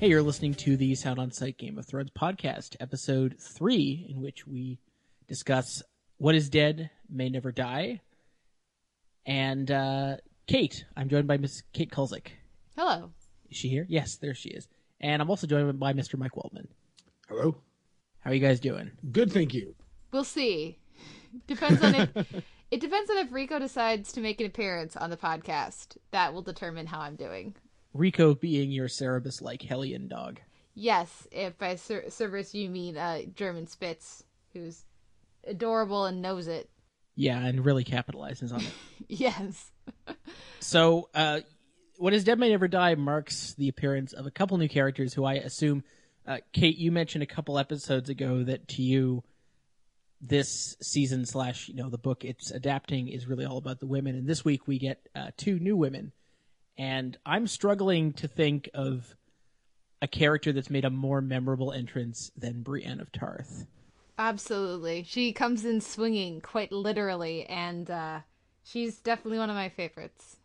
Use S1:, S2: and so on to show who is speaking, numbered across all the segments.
S1: Hey, you're listening to the Sound on Sight Game of Thrones podcast, episode three, in which we discuss what is dead may never die. And uh, Kate, I'm joined by Miss Kate Kulzick.
S2: Hello.
S1: Is she here? Yes, there she is. And I'm also joined by Mr. Mike Waldman.
S3: Hello.
S1: How are you guys doing?
S3: Good, thank you.
S2: We'll see. Depends on if it depends on if Rico decides to make an appearance on the podcast. That will determine how I'm doing.
S1: Rico being your Cerberus like Hellion dog.
S2: Yes, if by Cer- Cerberus you mean uh, German Spitz, who's adorable and knows it.
S1: Yeah, and really capitalizes on it.
S2: Yes.
S1: So, uh, When What is Dead May Never Die marks the appearance of a couple new characters who I assume, uh, Kate, you mentioned a couple episodes ago that to you, this season slash you know the book it's adapting is really all about the women, and this week we get uh, two new women, and I'm struggling to think of a character that's made a more memorable entrance than Brienne of Tarth.
S2: Absolutely. She comes in swinging, quite literally, and uh, she's definitely one of my favorites.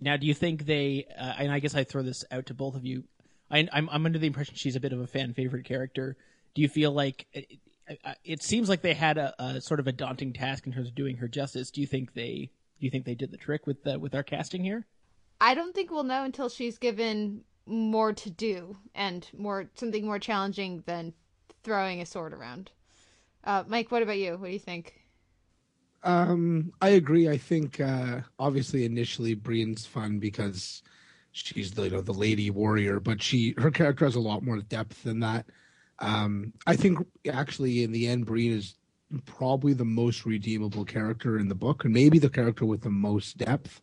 S1: Now, do you think they? Uh, and I guess I throw this out to both of you. I, I'm I'm under the impression she's a bit of a fan favorite character. Do you feel like it, it, it seems like they had a, a sort of a daunting task in terms of doing her justice? Do you think they? Do you think they did the trick with the, with our casting here?
S2: I don't think we'll know until she's given more to do and more something more challenging than throwing a sword around. Uh, Mike, what about you? What do you think?
S3: Um, I agree. I think uh, obviously initially Brienne's fun because she's the you know the lady warrior, but she her character has a lot more depth than that. Um, I think actually in the end, Brienne is probably the most redeemable character in the book, and maybe the character with the most depth.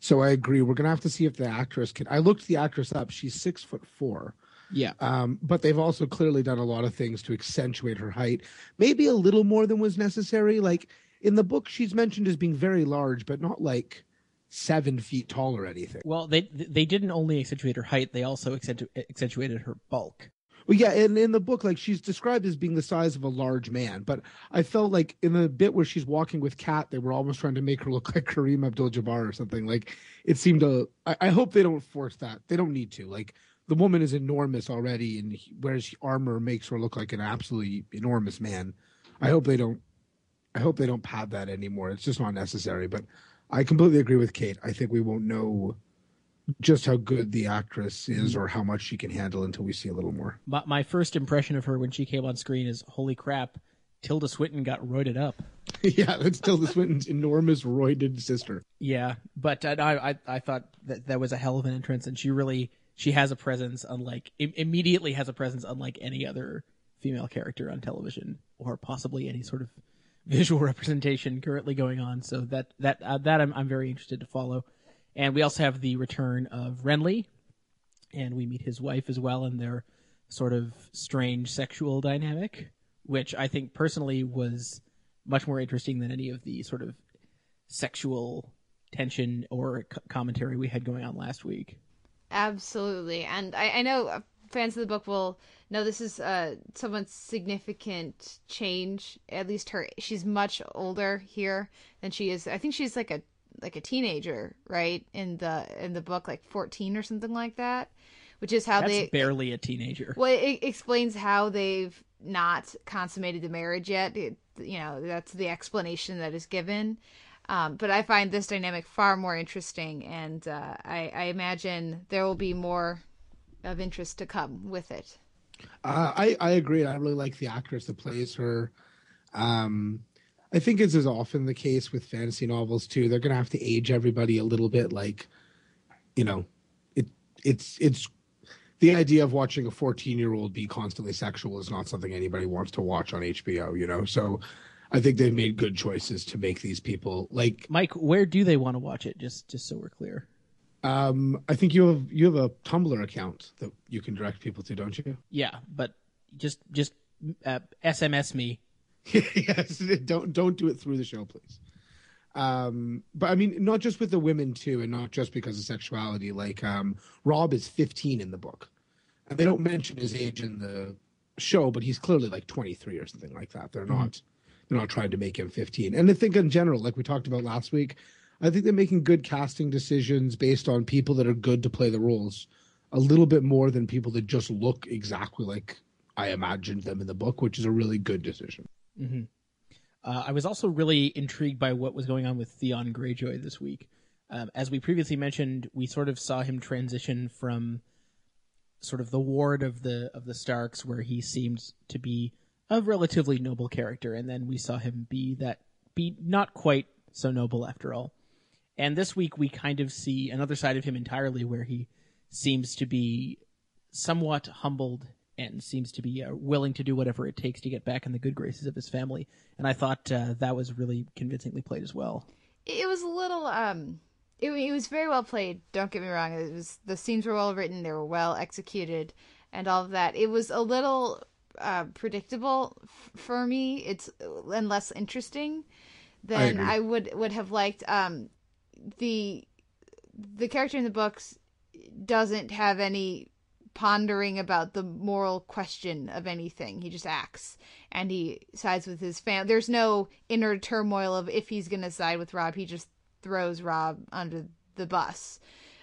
S3: So I agree. We're gonna have to see if the actress can. I looked the actress up. She's six foot four.
S1: Yeah.
S3: Um, but they've also clearly done a lot of things to accentuate her height, maybe a little more than was necessary. Like in the book, she's mentioned as being very large, but not like seven feet tall or anything.
S1: Well, they they didn't only accentuate her height; they also accentu- accentuated her bulk.
S3: Well, yeah, and in the book, like she's described as being the size of a large man, but I felt like in the bit where she's walking with Kat, they were almost trying to make her look like Kareem Abdul-Jabbar or something. Like it seemed to. I, I hope they don't force that. They don't need to. Like the woman is enormous already, and he, whereas armor makes her look like an absolutely enormous man. I hope they don't. I hope they don't pad that anymore. It's just not necessary. But I completely agree with Kate. I think we won't know just how good the actress is or how much she can handle until we see a little more.
S1: My, my first impression of her when she came on screen is, "Holy crap!" Tilda Swinton got roided up.
S3: yeah, that's Tilda Swinton's enormous roided sister.
S1: Yeah, but uh, I, I I thought that that was a hell of an entrance, and she really she has a presence unlike Im- immediately has a presence unlike any other female character on television or possibly any sort of visual representation currently going on. So that that uh, that I'm I'm very interested to follow. And we also have the return of Renly, and we meet his wife as well, and their sort of strange sexual dynamic, which I think personally was much more interesting than any of the sort of sexual tension or c- commentary we had going on last week.
S2: Absolutely, and I, I know uh, fans of the book will know this is uh someone's significant change. At least her, she's much older here than she is. I think she's like a like a teenager, right? In the in the book, like fourteen or something like that, which is how
S1: That's
S2: they
S1: barely a teenager.
S2: Well, it explains how they've not consummated the marriage yet. It, you know, that's the explanation that is given. Um, but I find this dynamic far more interesting, and uh, I, I imagine there will be more of interest to come with it.
S3: Uh, I I agree. I really like the actress that plays her. Um, I think it's as is often the case with fantasy novels too, they're gonna have to age everybody a little bit. Like, you know, it it's it's the idea of watching a 14 year old be constantly sexual is not something anybody wants to watch on HBO. You know, so I think they've made good choices to make these people like.
S1: Mike, where do they want to watch it? Just just so we're clear.
S3: Um, I think you have you have a Tumblr account that you can direct people to, don't you?
S1: Yeah, but just just uh, SMS me.
S3: yes, don't don't do it through the show, please. Um, but I mean, not just with the women too, and not just because of sexuality. Like, um, Robb is 15 in the book, and they don't mention his age in the show, but he's clearly like 23 or something like that. They're not they're not trying to make him 15. And I think in general, like we talked about last week, I think they're making good casting decisions based on people that are good to play the roles. a little bit more than people that just look exactly like I imagined them in the book, which is a really good decision.
S1: Mm-hmm. Uh, I was also really intrigued by what was going on with Theon Greyjoy this week. Um, as we previously mentioned, we sort of saw him transition from sort of the ward of the of the Starks, where he seemed to be a relatively noble character, and then we saw him be that be not quite so noble after all. And this week we kind of see another side of him entirely, where he seems to be somewhat humbled and seems to be uh, willing to do whatever it takes to get back in the good graces of his family. And I thought uh, that was really convincingly played as well.
S2: It was a little um it, it was very well played. Don't get me wrong. It was the scenes were well written. They were well executed, and all of that. It was a little uh, predictable f- for me. It's and less interesting than I, I, would would have liked. Um, the the character in the books doesn't have any pondering about the moral question of anything. He just acts and he sides with his family. There's no inner turmoil of if he's going to side with Robb. He just throws Robb under the bus.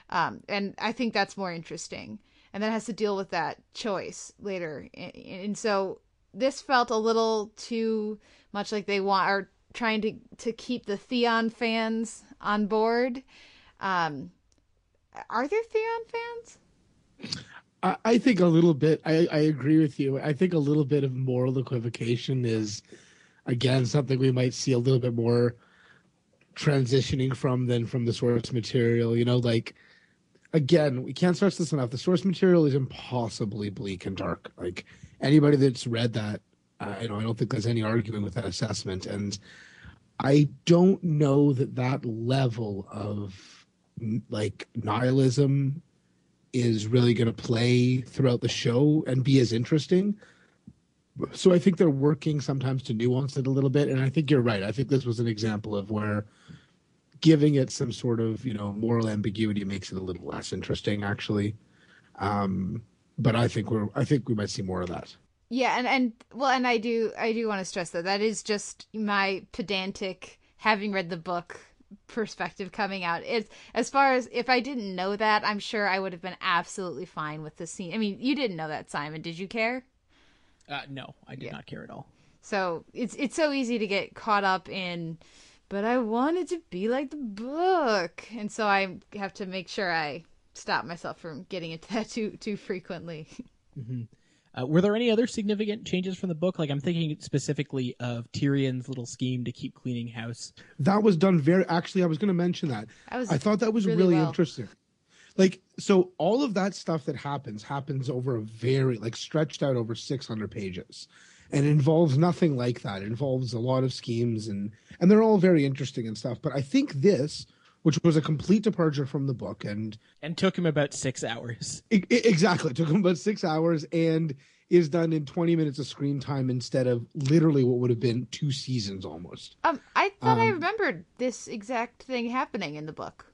S2: Um, and I think that's more interesting. And then has to deal with that choice later. And, and so this felt a little too much like they want are trying to to keep the Theon fans on board. Um, are there Theon fans?
S3: I, think a little bit. I, I agree with you. I think a little bit of moral equivocation is, again, something we might see a little bit more transitioning from than from the source material. You know, like again, we can't stress this enough. The source material is impossibly bleak and dark. Like anybody that's read that, uh, you know, I don't think there's any arguing with that assessment. And I don't know that that level of like nihilism is really going to play throughout the show and be as interesting. So I think they're working sometimes to nuance it a little bit. And I think you're right. I think this was an example of where giving it some sort of you know moral ambiguity makes it a little less interesting actually um but i think we're i think we might see more of that
S2: yeah and and well and i do i do want to stress that that is just my pedantic having read the book perspective coming out it's as far as if i didn't know that i'm sure i would have been absolutely fine with the scene i mean you didn't know that simon did you care
S1: uh, no i did yeah. not care at all
S2: so it's it's so easy to get caught up in but I wanted to be like the book, and so I have to make sure I stop myself from getting into that too too frequently.
S1: Mm-hmm. Uh, were there any other significant changes from the book? Like I'm thinking specifically of Tyrion's little scheme to keep cleaning house.
S3: That was done very. Actually, I was going to mention that. I, was I thought that was really, really well. interesting. Like so, all of that stuff that happens happens over a very like stretched out over 600 pages and involves nothing like that. It involves a lot of schemes and and they're all very interesting and stuff. But I think this, which was a complete departure from the book, and
S1: and took him about six hours.
S3: It, it, exactly, it took him about six hours, and is done in 20 minutes of screen time instead of literally what would have been two seasons almost.
S2: Um, I thought um, I remembered this exact thing happening in the book.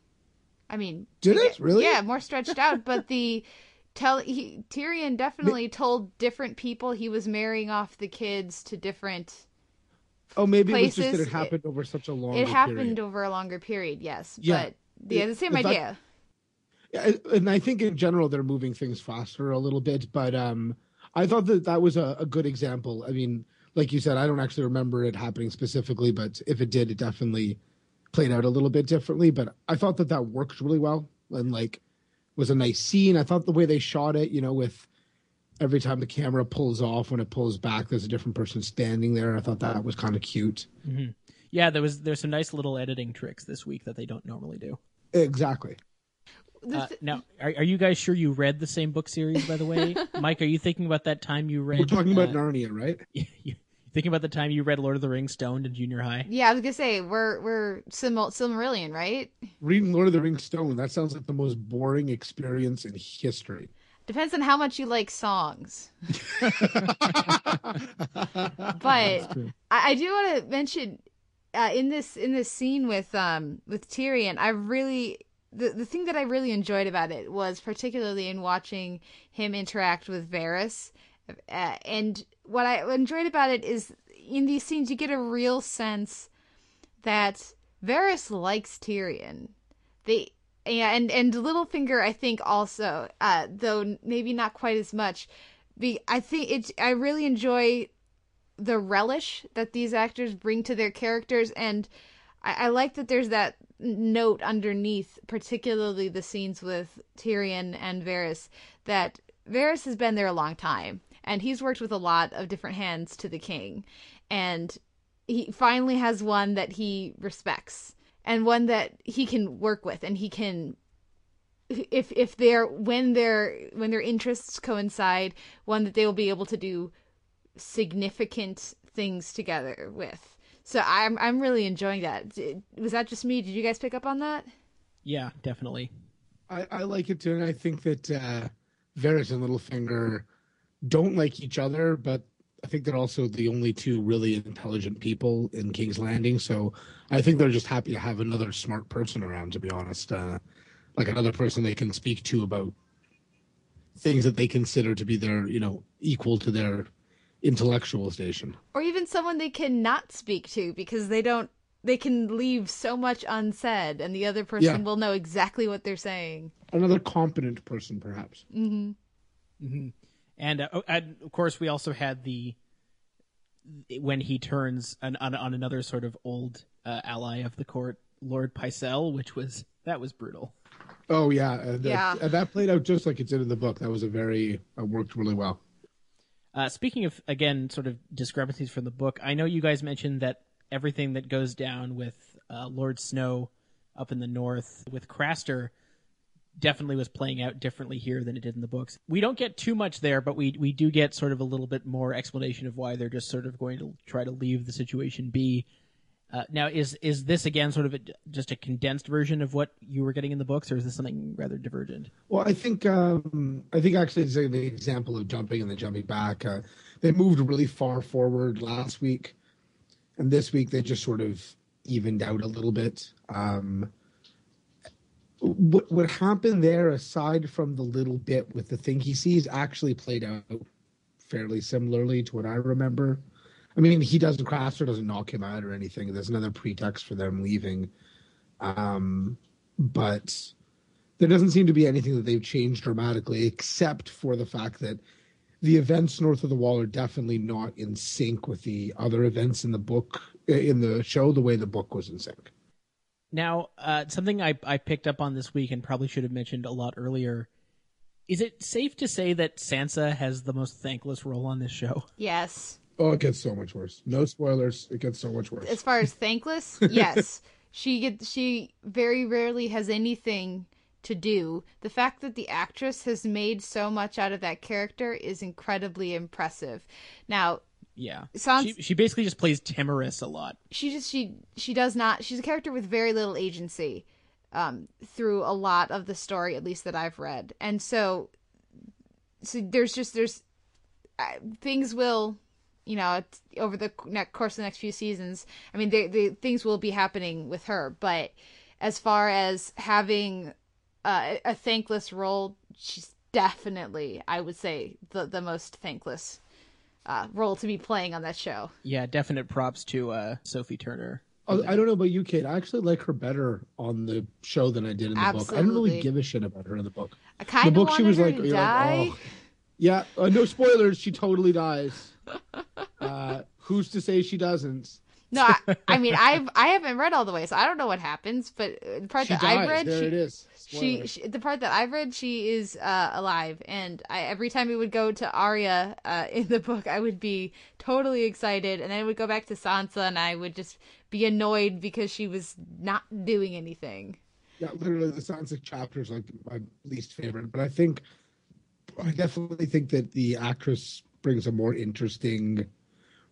S2: I mean,
S3: did it really?
S2: Yeah, more stretched out, but the tell he, Tyrion definitely told different people he was marrying off the kids to different
S3: Oh, maybe places. it was just that it happened it, over such a long.
S2: It happened period. over a longer period, yes. Yeah, but yeah, the same idea.
S3: yeah, and I think in general they're moving things faster a little bit, but um, I thought that that was a, a good example. I mean, like you said, I don't actually remember it happening specifically, but if it did, it definitely played out a little bit differently. But I thought that that worked really well, and like was a nice scene. I thought the way they shot it, you know, with every time the camera pulls off, when it pulls back, there's a different person standing there. I thought that was kind of cute.
S1: Mm-hmm. Yeah, there was there's some nice little editing tricks this week that they don't normally do.
S3: Exactly.
S1: Uh, now, are, are, you guys sure you read the same book series? By the way, Mike, are you thinking about that time you read?
S3: We're talking about uh, Narnia, right?
S1: You, thinking about the time you read Lord of the Rings stoned in junior high?
S2: Yeah, I was gonna say we're we're Sim- Silmarillion, right?
S3: Reading Lord of the Rings stoned that sounds like the most boring experience in history.
S2: Depends on how much you like songs. but I, I, do want to mention uh, in this in this scene with um with Tyrion, I really the the thing that I really enjoyed about it was particularly in watching him interact with Varys, uh, and what I enjoyed about it is in these scenes you get a real sense that Varys likes Tyrion. They and and Littlefinger, I think also, uh, though maybe not quite as much. Be I think it's I really enjoy the relish that these actors bring to their characters, and I, I like that there's that note underneath, particularly the scenes with Tyrion and Varys, that Varys has been there a long time, and he's worked with a lot of different hands to the king, and he finally has one that he respects and one that he can work with and he can if if they're when their when their interests coincide one that they will be able to do significant things together with. So i'm i'm really enjoying that. Was that just me? Did you guys pick up on that?
S1: Yeah definitely.
S3: I i like it too and i think that uh Varys and Littlefinger don't like each other, but I think they're also the only two really intelligent people in King's Landing. So I think they're just happy to have another smart person around, to be honest. Uh, like another person they can speak to about things that they consider to be their, you know, equal to their intellectual station.
S2: Or even someone they cannot speak to because they don't they can leave so much unsaid and the other person yeah. will know exactly what they're saying.
S3: Another competent person perhaps.
S2: Mhm.
S1: Mhm. And, uh, oh, and of course, we also had the when he turns an, on, on another sort of old uh, ally of the court, Lord Pycelle, which was that was brutal.
S3: Oh yeah, uh, that,
S2: yeah.
S3: Uh, that played out just like it did in the book. That was a very uh, worked really well.
S1: Uh, speaking of again, sort of discrepancies from the book, I know you guys mentioned that everything that goes down with uh, Lord Snow up in the north with Craster definitely was playing out differently here than it did in the books. We don't get too much there, but we we do get sort of a little bit more explanation of why they're just sort of going to try to leave the situation be. Uh, now, is is this again sort of a, just a condensed version of what you were getting in the books, or is this something rather divergent?
S3: Well, I think um, I think actually it's the example of jumping and then jumping back. Uh, they moved really far forward last week, and this week they just sort of evened out a little bit. Um, what what happened there, aside from the little bit with the thing he sees, actually played out fairly similarly to what I remember. I mean, he doesn't Craster doesn't knock him out or anything. There's another pretext for them leaving, um, but there doesn't seem to be anything that they've changed dramatically, except for the fact that the events north of the wall are definitely not in sync with the other events in the book in the show the way the book was in sync.
S1: Now, uh, something I, I picked up on this week and probably should have mentioned a lot earlier. Is it safe to say that Sansa has the most thankless role on this show?
S2: Yes.
S3: Oh, it gets so much worse. No spoilers. It gets so much worse.
S2: As far as thankless, yes. she gets she very rarely has anything to do. The fact that the actress has made so much out of that character is incredibly impressive. Now,
S1: yeah. Sans- she she basically just plays Timorous a lot.
S2: She just she she does not. She's a character with very little agency um, through a lot of the story, at least that I've read, and so so there's just there's uh, things will you know over the course of the next few seasons. I mean, the the things will be happening with her, but as far as having uh, a thankless role, she's definitely I would say the the most thankless uh, role to be playing on that show.
S1: Yeah, definite props to uh, Sophie Turner.
S3: Oh, I don't know about you, Kate. I actually like her better on the show than I did in the Absolutely. book. I didn't really give a shit about her in the book.
S2: I kind of the book she was like, die. Like, oh.
S3: yeah, uh, no spoilers. She totally dies. Uh, who's to say she doesn't?
S2: No, I, I, mean I've I haven't read all the way, so I don't know what happens. But the part
S3: she
S2: that
S3: dies.
S2: I've read,
S3: there
S2: she,
S3: it is.
S2: She, she, the part that I've read, she is uh, alive, and I, every time we would go to Arya uh, in the book, I would be totally excited, and then I would go back to Sansa, and I would just be annoyed because she was not doing anything.
S3: Yeah, literally, the Sansa chapter is like my least favorite, but I think I definitely think that the actress brings a more interesting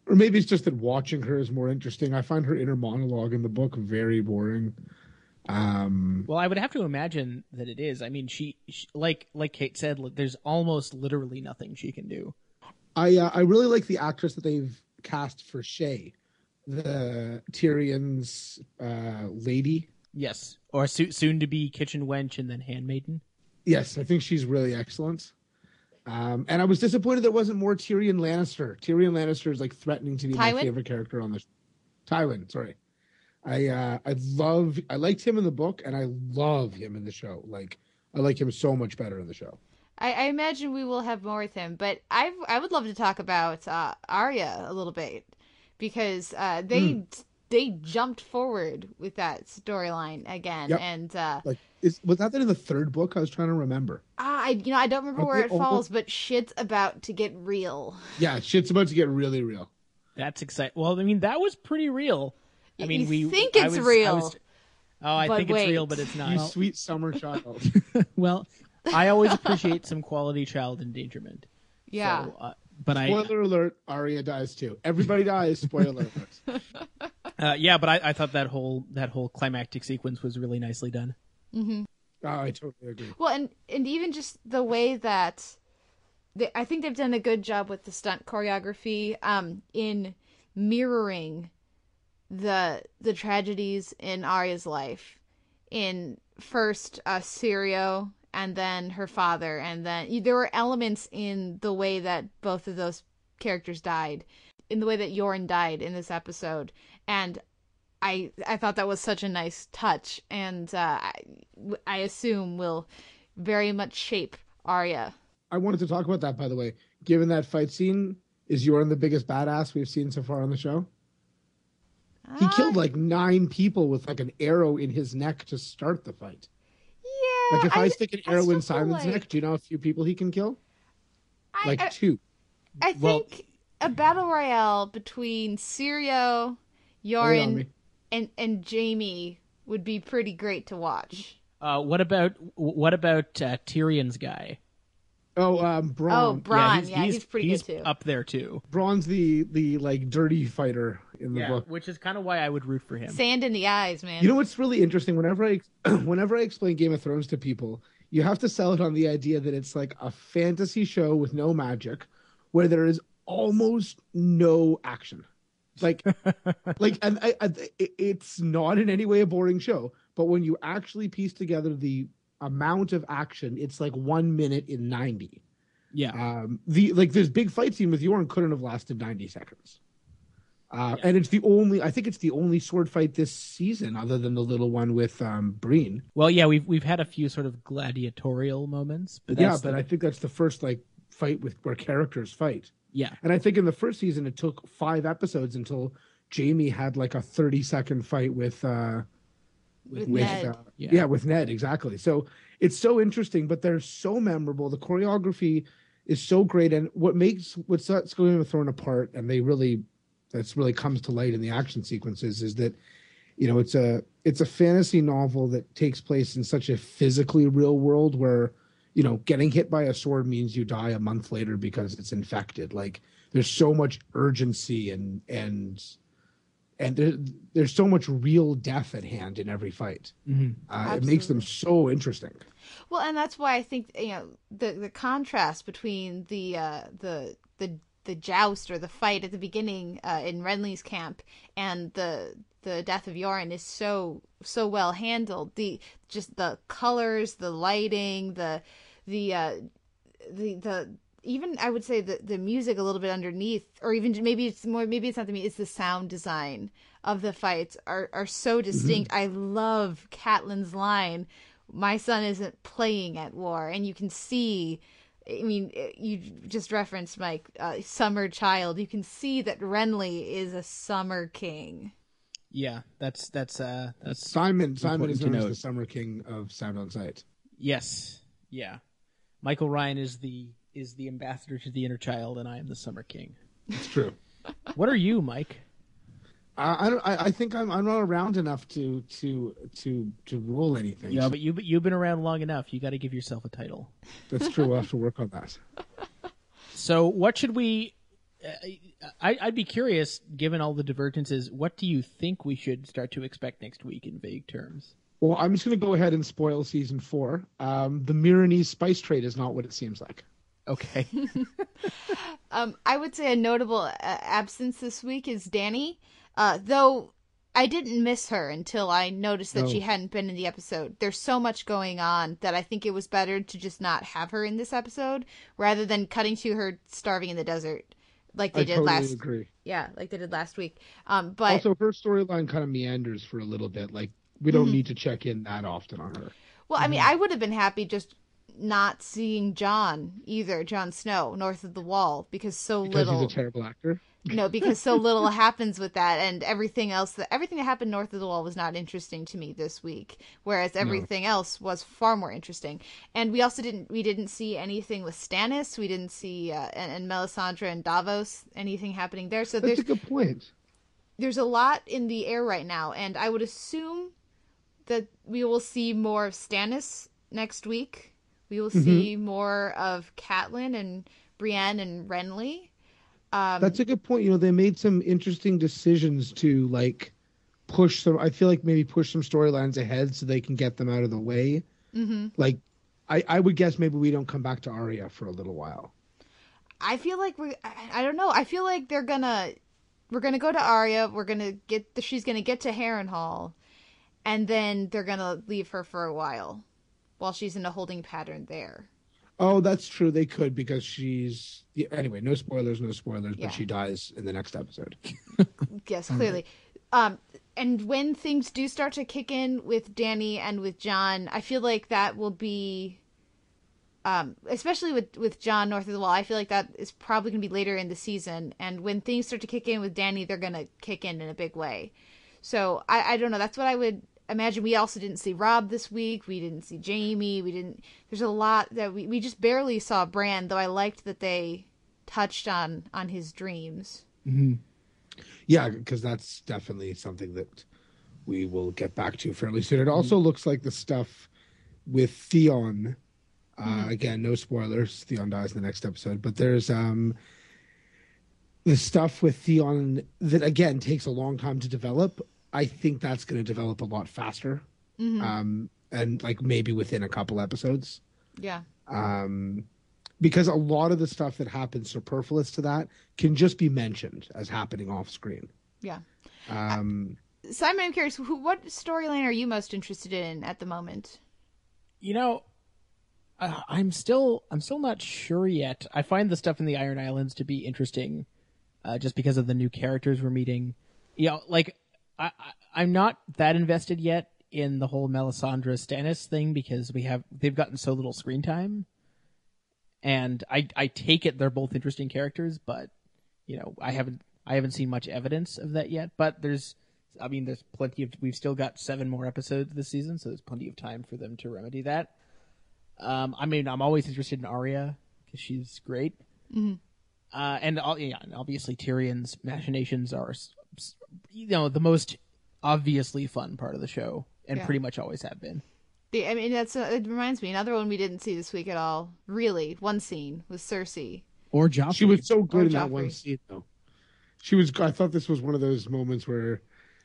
S3: or maybe it's just that watching her is more interesting. I find her inner monologue in the book very boring. Um,
S1: well, I would have to imagine that it is. I mean, she, she like like Kate said, there's almost literally nothing she can do.
S3: I uh, I really like the actress that they've cast for Shae, the Tyrion's uh, lady.
S1: Yes, or so, soon to be kitchen wench and then handmaiden.
S3: Yes, I think she's really excellent. Um, and I was disappointed there wasn't more Tyrion Lannister. Tyrion Lannister is like threatening to be
S2: Tywin?
S3: my favorite character on the Tywin. Sorry, I uh I love I liked him in the book and I love him in the show. Like I like him so much better in the show.
S2: I, I imagine we will have more with him, but I I would love to talk about uh, Arya a little bit because uh, they
S3: Mm.
S2: They jumped forward with that storyline again,
S3: Yep.
S2: and uh,
S3: Like is was that in the third book? I was trying to remember.
S2: ah, I you know I don't remember
S3: Are
S2: where it
S3: all-
S2: falls, but shit's about to get real.
S3: Yeah, shit's about to get really real.
S1: That's exciting. Well, I mean, that was pretty real. I mean,
S2: you
S1: we
S2: think it's
S1: was- I
S2: real,
S1: was- oh, I
S2: but
S1: think it's real, but it's not
S3: You
S1: not.
S3: sweet summer child.
S1: well, I always appreciate some quality child endangerment.
S2: yeah.
S1: So, uh, but I,
S3: Spoiler alert, Arya dies too. Everybody dies, spoiler alert.
S1: uh, yeah, but I, I thought that whole that whole climactic sequence was really nicely done.
S2: hmm
S3: Oh, I totally agree.
S2: Well, and and even just the way that they, I think they've done a good job with the stunt choreography um, in mirroring the the tragedies in Arya's life. In first uh, Syrio, and then her father, and then there were elements in the way that both of those characters died, in the way that Yoren died in this episode, and I I thought that was such a nice touch, and uh, I, I assume will very much shape Arya.
S3: I wanted to talk about that by the way. Given that fight scene, is Yoren the biggest badass we've seen so far on the show? He killed like nine people with like an arrow in his neck to start the fight.
S2: Yeah.
S3: Like if I, stick an
S2: I
S3: arrow in
S2: feel
S3: Simon's
S2: like-
S3: neck, do you know a few people he can kill?
S2: I,
S3: Like
S2: I,
S3: two.
S2: I
S1: Well-
S2: think a battle royale between Syrio,
S3: Lay on
S2: Yoren, and and Jaime would be pretty great to watch.
S1: Uh, what about what about uh, Tyrion's guy?
S3: Oh, um,
S2: Oh,
S3: Bronn.
S2: Bronn, yeah, he's, pretty
S1: he's
S2: good too.
S1: up there too.
S3: Bronn's the the like dirty fighter in the
S1: Yeah,
S3: book.
S1: which is kind of why I would root for him.
S2: Sand in the eyes, man.
S3: You know what's really interesting? Whenever I whenever I explain Game of Thrones to people, you have to sell it on the idea that it's like a fantasy show with no magic, where there is almost no action. Like, like, and I, I, it's not in any way a boring show. But when you actually piece together the amount of action, it's like one minute in ninety.
S1: yeah,
S3: Um, the like this big fight scene with Yoren couldn't have lasted ninety seconds. Uh, And it's the only, I think it's the only sword fight this season, other than the little one with um, Brienne.
S1: well, yeah, we've we've had a few sort of gladiatorial moments, but
S3: yeah, but I think that's the first like fight with where characters fight.
S1: yeah,
S3: And I think in the first season, it took five episodes until Jaime had like a thirty second fight with uh,
S2: with
S3: with
S2: Ned.
S3: uh,
S1: Yeah.
S3: yeah. with Ned exactly. So it's so interesting, but they're so memorable. The choreography is so great, and what makes what sets Game of Thrones apart, and they really that's really comes to light in the action sequences, is that you know it's a it's a fantasy novel that takes place in such a physically real world where you know getting hit by a sword means you die a month later because it's infected. Like there's so much urgency and and and there, there's so much real death at hand in every fight.
S1: Mhm.
S3: Uh, it makes them so interesting.
S2: Well, and that's why I think you know the the contrast between the uh, the the the joust or the fight at the beginning uh, in Renly's camp and the the death of Yoren is so so well handled. The just the colors, the lighting, the the uh, the the even I would say the the music a little bit underneath, or even maybe it's more maybe it's not the mu- it's the sound design of the fights are are so distinct. I love Catelyn's line, "My son isn't playing at war," and you can see. I mean, you just referenced Mike, uh, summer child. You can see that Renly is a summer king.
S1: yeah. That's that's uh that's
S3: Simon Simon is known as the Summer King of Sound on Sight.
S1: yes, yeah. Michael Ryan is the is the ambassador to the inner child, and I am the summer king.
S3: It's true.
S1: What are you, Mike?
S3: I, I don't. I, think I'm. I'm not around enough to to to to rule anything.
S1: Yeah, but you you've been around long enough. You got to give yourself a title.
S3: That's true. We'll have to work on that.
S1: So, what should we? Uh, I, I'd be curious, given all the divergences, what do you think we should start to expect next week in vague terms?
S3: Well, I'm just going to go ahead and spoil season four. Um, the Miranese spice trade is not what it seems like.
S1: Okay.
S2: Um, I would say a notable uh, absence this week is Dany, uh, though I didn't miss her until I noticed that she hadn't been in the episode. There's so much going on that I think it was better to just not have her in this episode rather than cutting to her starving in the desert like they
S3: I
S2: did
S3: totally
S2: last.
S3: agree.
S2: yeah, like they did last week. Um, but
S3: Also, her storyline kind of meanders for a little bit. Like we don't
S2: Mhm.
S3: need to check in that often on her.
S2: well, I mean, I would have been happy just not seeing Jon either, Jon Snow, north of the wall, because so
S3: Because
S2: little.
S3: he's a terrible actor.
S2: no, because so little happens with that, and everything else that everything that happened north of the wall was not interesting to me this week, whereas everything else was far more interesting. And we also didn't we didn't see anything with Stannis, we didn't see uh, and, and Melisandre and Davos anything happening there. So
S3: That's
S2: there's
S3: a good point.
S2: there's a lot in the air right now, and I would assume that we will see more of Stannis next week. We will see more of Catelyn and Brienne and Renly. Um,
S3: That's a good point. You know, they made some interesting decisions to like push some. I feel like maybe push some storylines ahead so they can get them out of the way.
S2: mhm.
S3: Like, I I would guess maybe we don't come back to Arya for a little while.
S2: I feel like we I, I don't know. I feel like they're gonna we're gonna go to Arya. We're gonna get the, she's gonna get to Harrenhal, and then they're gonna leave her for a while, while she's in a holding pattern there.
S3: Oh, that's true. They could because she's yeah, anyway. No spoilers, no spoilers.
S2: Yeah.
S3: But she dies in the next episode.
S2: Yes, clearly. Um, and when things do start to kick in with Dany and with Jon, I feel like that will be, um, especially with with Jon north of the wall. I feel like that is probably going to be later in the season. And when things start to kick in with Dany, they're going to kick in in a big way. So I, I don't know. That's what I would imagine. We also didn't see Robb this week. We didn't see Jaime. We didn't. There's a lot that we we just barely saw Bran. Though I liked that they touched on on his dreams.
S3: Yeah, because that's definitely something that we will get back to fairly soon. It also looks like the stuff with Theon. Uh, Again, no spoilers. Theon dies in the next episode, but there's um the stuff with Theon that again takes a long time to develop. I think that's going to develop a lot faster, um, and like maybe within a couple episodes.
S2: Yeah.
S3: um, because a lot of the stuff that happens superfluous to that can just be mentioned as happening off screen.
S2: Yeah.
S3: Um,
S2: Simon, I'm curious, who, what storyline are you most interested in at the moment?
S1: You know, uh, I'm still I'm still not sure yet. I find the stuff in the Iron Islands to be interesting, uh, just because of the new characters we're meeting. You know, like I, I I'm not that invested yet in the whole Melisandre Stannis thing because we have they've gotten so little screen time, and I I take it they're both interesting characters, but you know I haven't I haven't seen much evidence of that yet. But there's I mean there's plenty of we've still got seven more episodes this season, so there's plenty of time for them to remedy that. Um, I mean, I'm always interested in Arya because she's great. Uh, and all, yeah, and obviously Tyrion's machinations are, you know, the most obviously fun part of the show, and
S2: Yeah.
S1: pretty much always have been.
S2: The, I mean, that's uh, it reminds me another one we didn't see this week at all. Really, one scene was Cersei.
S1: Or Joffrey.
S3: she was so
S2: Or
S3: good in that one scene, though. She was. I thought this was one of those moments where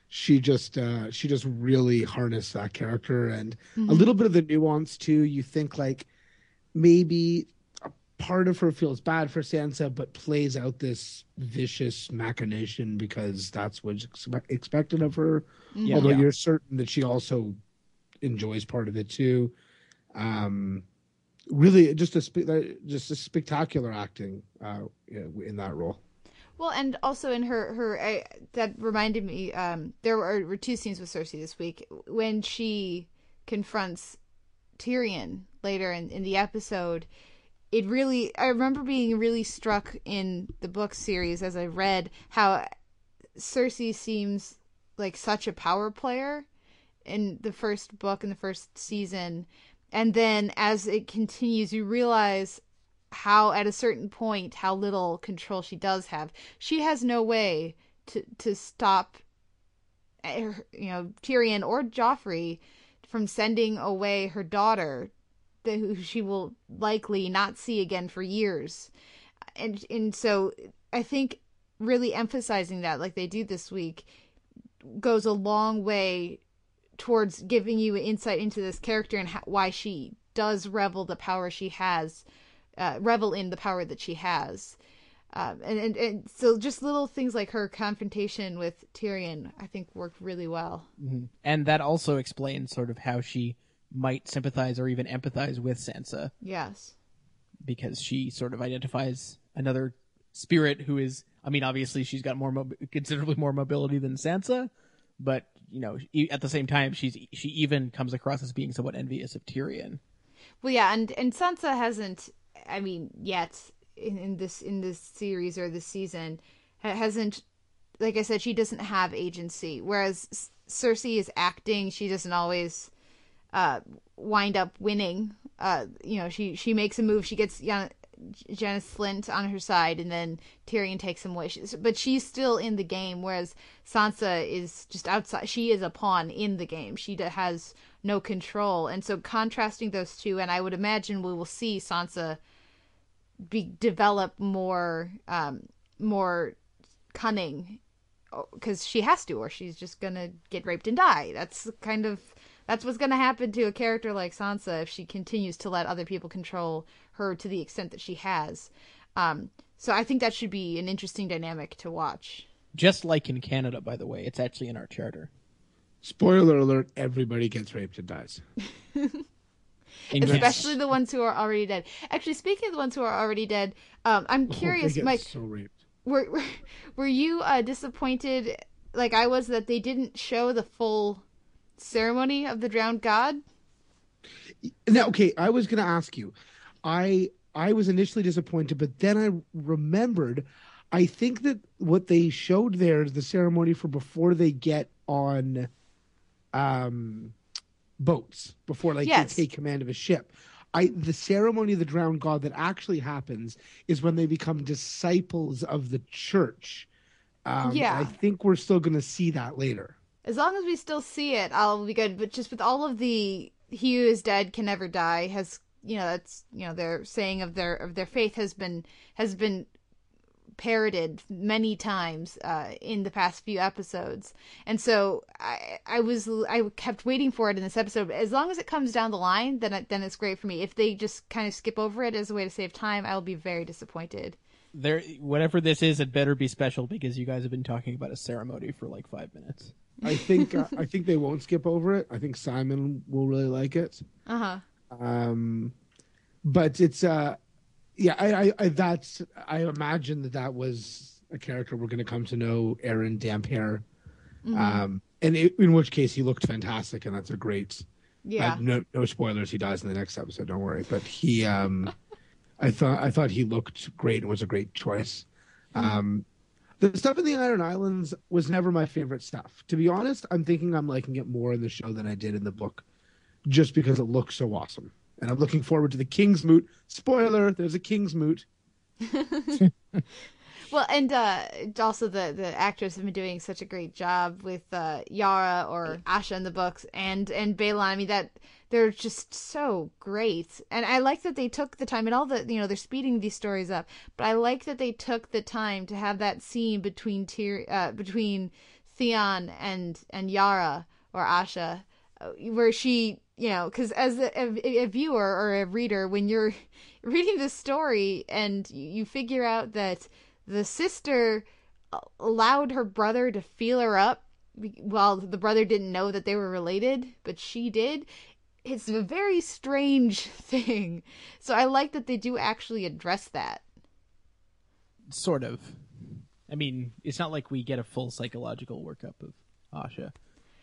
S3: she just uh, she just really harnessed that character and a little bit of the nuance too. You think like maybe a part of her feels bad for Sansa, but plays out this vicious machination because that's what's expe- expected of her.
S1: Yeah.
S3: Although
S1: Yeah.
S3: you're certain that she also enjoys part of it too. Um, really, just a spe- uh, just a spectacular acting uh, in that role.
S2: Well, and also in her her I, that reminded me. Um, there were, were two scenes with Cersei this week when she confronts Tyrion later in, in the episode. It really, I remember being really struck in the book series as I read how Cersei seems like such a power player in the first book in the first season, and then as it continues, you realize how at a certain point how little control she does have. She has no way to to stop eh, you know Tyrion or Joffrey from sending away her daughter who she will likely not see again for years. And and so I think really emphasizing that like they do this week goes a long way towards giving you insight into this character and how, why she does revel the power she has uh, revel in the power that she has. Um, and, and, and so just little things like her confrontation with Tyrion, I think worked really well.
S1: and that also explains sort of how she might sympathize or even empathize with Sansa
S2: Yes.
S1: because she sort of identifies another Spirit, who is, I mean, obviously she's got more, mob- considerably more mobility than Sansa, but you know, e- at the same time, she's she even comes across as being somewhat envious of Tyrion.
S2: Well, yeah, and and Sansa hasn't. I mean, yet in, in this in this series or this season, ha- hasn't. Like I said, she doesn't have agency. Whereas S- Cersei is acting. She doesn't always uh, wind up winning. Uh, you know, she she makes a move. She gets Jan- Janos Slynt on her side, and then Tyrion takes him away. But she's still in the game, whereas Sansa is just outside. She is a pawn in the game. She has no control, and so contrasting those two, and I would imagine we will see Sansa be develop more um, more cunning because she has to, or she's just gonna get raped and die. That's kind of that's what's gonna happen to a character like Sansa if she continues to let other people control her to the extent that she has. Um, so I think that should be an interesting dynamic to watch.
S1: Just like in Canada, by the way, it's actually in our charter.
S3: Spoiler alert: everybody gets raped and dies.
S2: Especially the ones who are already dead. Actually, speaking of the ones who are already dead, um, I'm curious,
S3: get
S2: Mike.
S3: so raped.
S2: were were, were you uh, disappointed like I was that they didn't show the full ceremony of the drowned god?
S3: Now, okay, I was going to ask you. I I was initially disappointed, but then I remembered. I think that what they showed there is the ceremony for before they get on, um, boats before like
S2: Yes.
S3: they take command of a ship. I the ceremony of the drowned god that actually happens is when they become disciples of the church. Um,
S2: Yeah.
S3: I think we're still going to see that later.
S2: As long as we still see it, I'll be good. But just with all of the "He who is dead can never die" has you know that's you know their saying of their of their faith has been has been parroted many times uh, in the past few episodes, and so I I was I kept waiting for it in this episode. But as long as it comes down the line, then it, then it's great for me. If they just kind of skip over it as a way to save time, I will be very disappointed.
S1: There, whatever this is, it better be special because you guys have been talking about a ceremony for like five minutes.
S3: I think uh, I think they won't skip over it. I think Simon will really like it.
S2: Uh huh.
S3: um but it's uh yeah I, I i that's i imagine that that was a character we're going to come to know Aeron Damphair um and it, in which case he looked fantastic and that's a great
S2: Yeah.
S3: uh, no no spoilers he dies in the next episode don't worry but he um i thought i thought he looked great and was a great choice um the stuff in the iron islands was never my favorite stuff to be honest i'm thinking i'm liking it more in the show than i did in the book just because it looks so awesome. And I'm looking forward to the King's Moot. Spoiler, there's a King's Moot.
S2: Well, and uh, also the the actors have been doing such a great job with uh, Yara or Asha in the books, and and Balon. I mean that they're just so great, and I like that they took the time and all the you know they're speeding these stories up, but I like that they took the time to have that scene between Tyr- uh, between Theon and and Yara or Asha, uh, where she you know because as a, a, a viewer or a reader when you're reading the story and you figure out that the sister allowed her brother to feel her up while the brother didn't know that they were related but she did it's a very strange thing so i like that they do actually address that
S1: Sort of. I mean, it's not like we get a full psychological workup of Asha.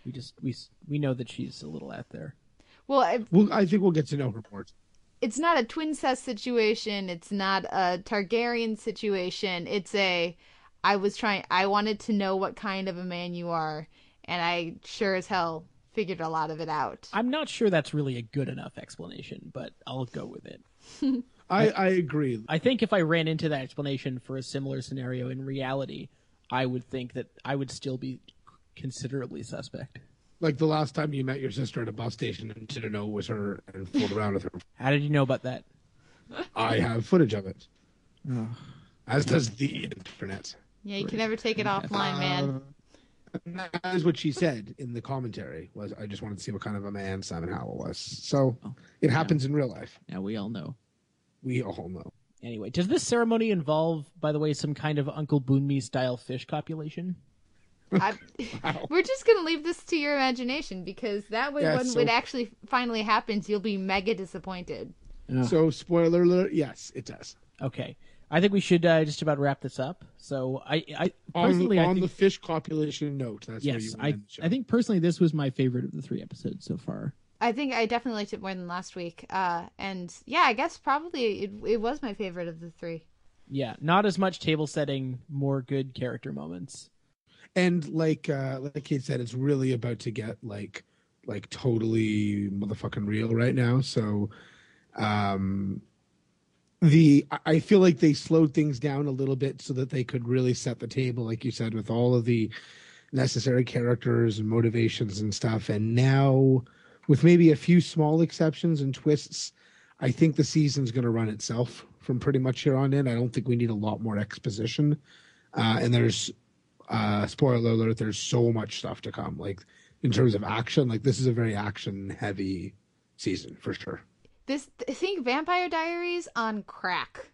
S1: We just we we know that she's a little out there.
S2: Well I,
S3: Well, I think we'll get to know her more.
S2: it's not a twin cest situation it's not a targaryen situation it's a i was trying i wanted to know what kind of a man you are and i sure as hell figured a lot of it out
S1: I'm not sure that's really a good enough explanation, but I'll go with it.
S3: I, I agree.
S1: I think if I ran into that explanation for a similar scenario in reality, I would think that I would still be considerably suspect.
S3: Like the last time you met your sister at a bus station and didn't know it was her and fooled around with her.
S1: How did you know about that?
S3: I have footage of it. As does the internet.
S2: yeah you can never take it offline man
S3: And that is what she said in the commentary was I just wanted to see what kind of a man Simon Howell was. So oh, it happens in real life.
S1: Now we all know.
S3: We all know.
S1: Anyway, does this ceremony involve, by the way, some kind of Uncle Boonmee style fish copulation?
S2: I, we're just gonna leave this to your imagination because that way
S3: Yeah,
S2: when
S3: so-
S2: it actually finally happens you'll be mega disappointed
S3: So spoiler alert, yes, it does.
S1: Okay. I think we should uh, just about wrap this up. So I, I
S3: On,
S1: personally, I
S3: on
S1: think,
S3: the fish copulation note, that's where you
S1: yes, I,
S3: end the show.
S1: I think personally this was my favorite of the three episodes so far.
S2: I think I definitely liked it more than last week. Uh, and yeah, I guess probably it, it was my favorite of the three.
S1: Yeah, not as much table setting, more good character moments.
S3: And like uh like Kate said, it's really about to get like like totally motherfucking real right now. So um the I- feel like they slowed things down a little bit so that they could really set the table, like you said, with all of the necessary characters and motivations and stuff. And now, with maybe a few small exceptions and twists, I think the season's going to run itself from pretty much here on in. I don't think we need a lot more exposition. Uh, and there's, uh, spoiler alert, there's so much stuff to come. Like in terms of action, like this is a very action heavy season for sure.
S2: This I think Vampire Diaries on crack,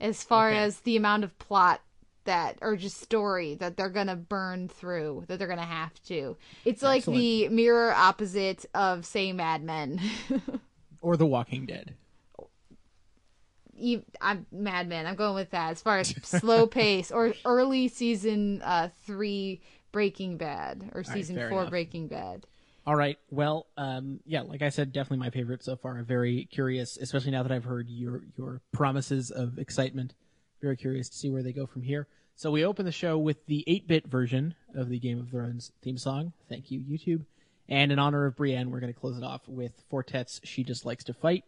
S2: as far
S1: Okay.
S2: as the amount of plot that or just story that they're gonna burn through that they're gonna have to. It's like
S1: Excellent.
S2: the mirror opposite of say Mad Men.
S1: Or The Walking Dead.
S2: I'm Mad Men. I'm going with that as far as slow pace or early season uh, three Breaking Bad or season
S1: fair
S2: four
S1: enough.
S2: Breaking Bad.
S1: All right. Well, um, yeah, like I said, definitely my favorite so far. Very curious, especially now that I've heard your your promises of excitement. Very curious to see where they go from here. So we open the show with the 8-bit version of the Game of Thrones theme song. Thank you, YouTube. And in honor of Brienne, we're going to close it off with Four Tet's "She Just Likes to Fight."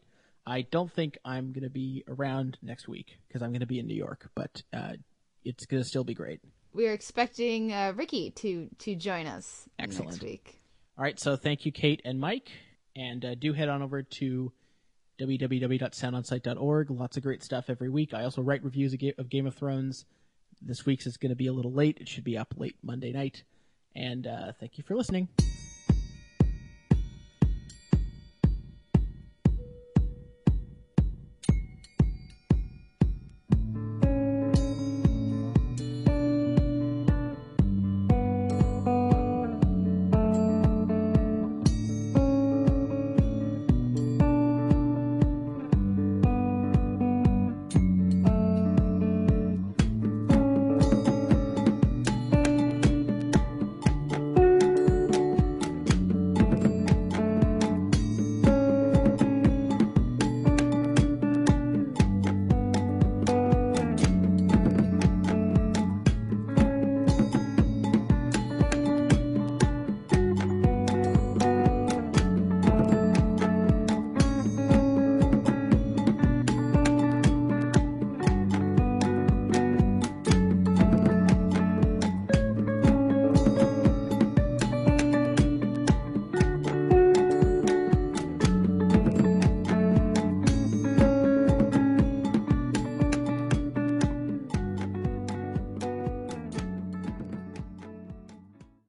S1: I don't think I'm going to be around next week because I'm going to be in New York, but uh, it's going to still be great.
S2: We are expecting uh, Ricky to to join us
S1: Excellent.
S2: next week.
S1: All right, so thank you, Kate and Mike, and uh, do head on over to www.soundonsight.org. Lots of great stuff every week. I also write reviews of Ga- of Game of Thrones. This week's is going to be a little late. It should be up late Monday night. And uh, thank you for listening.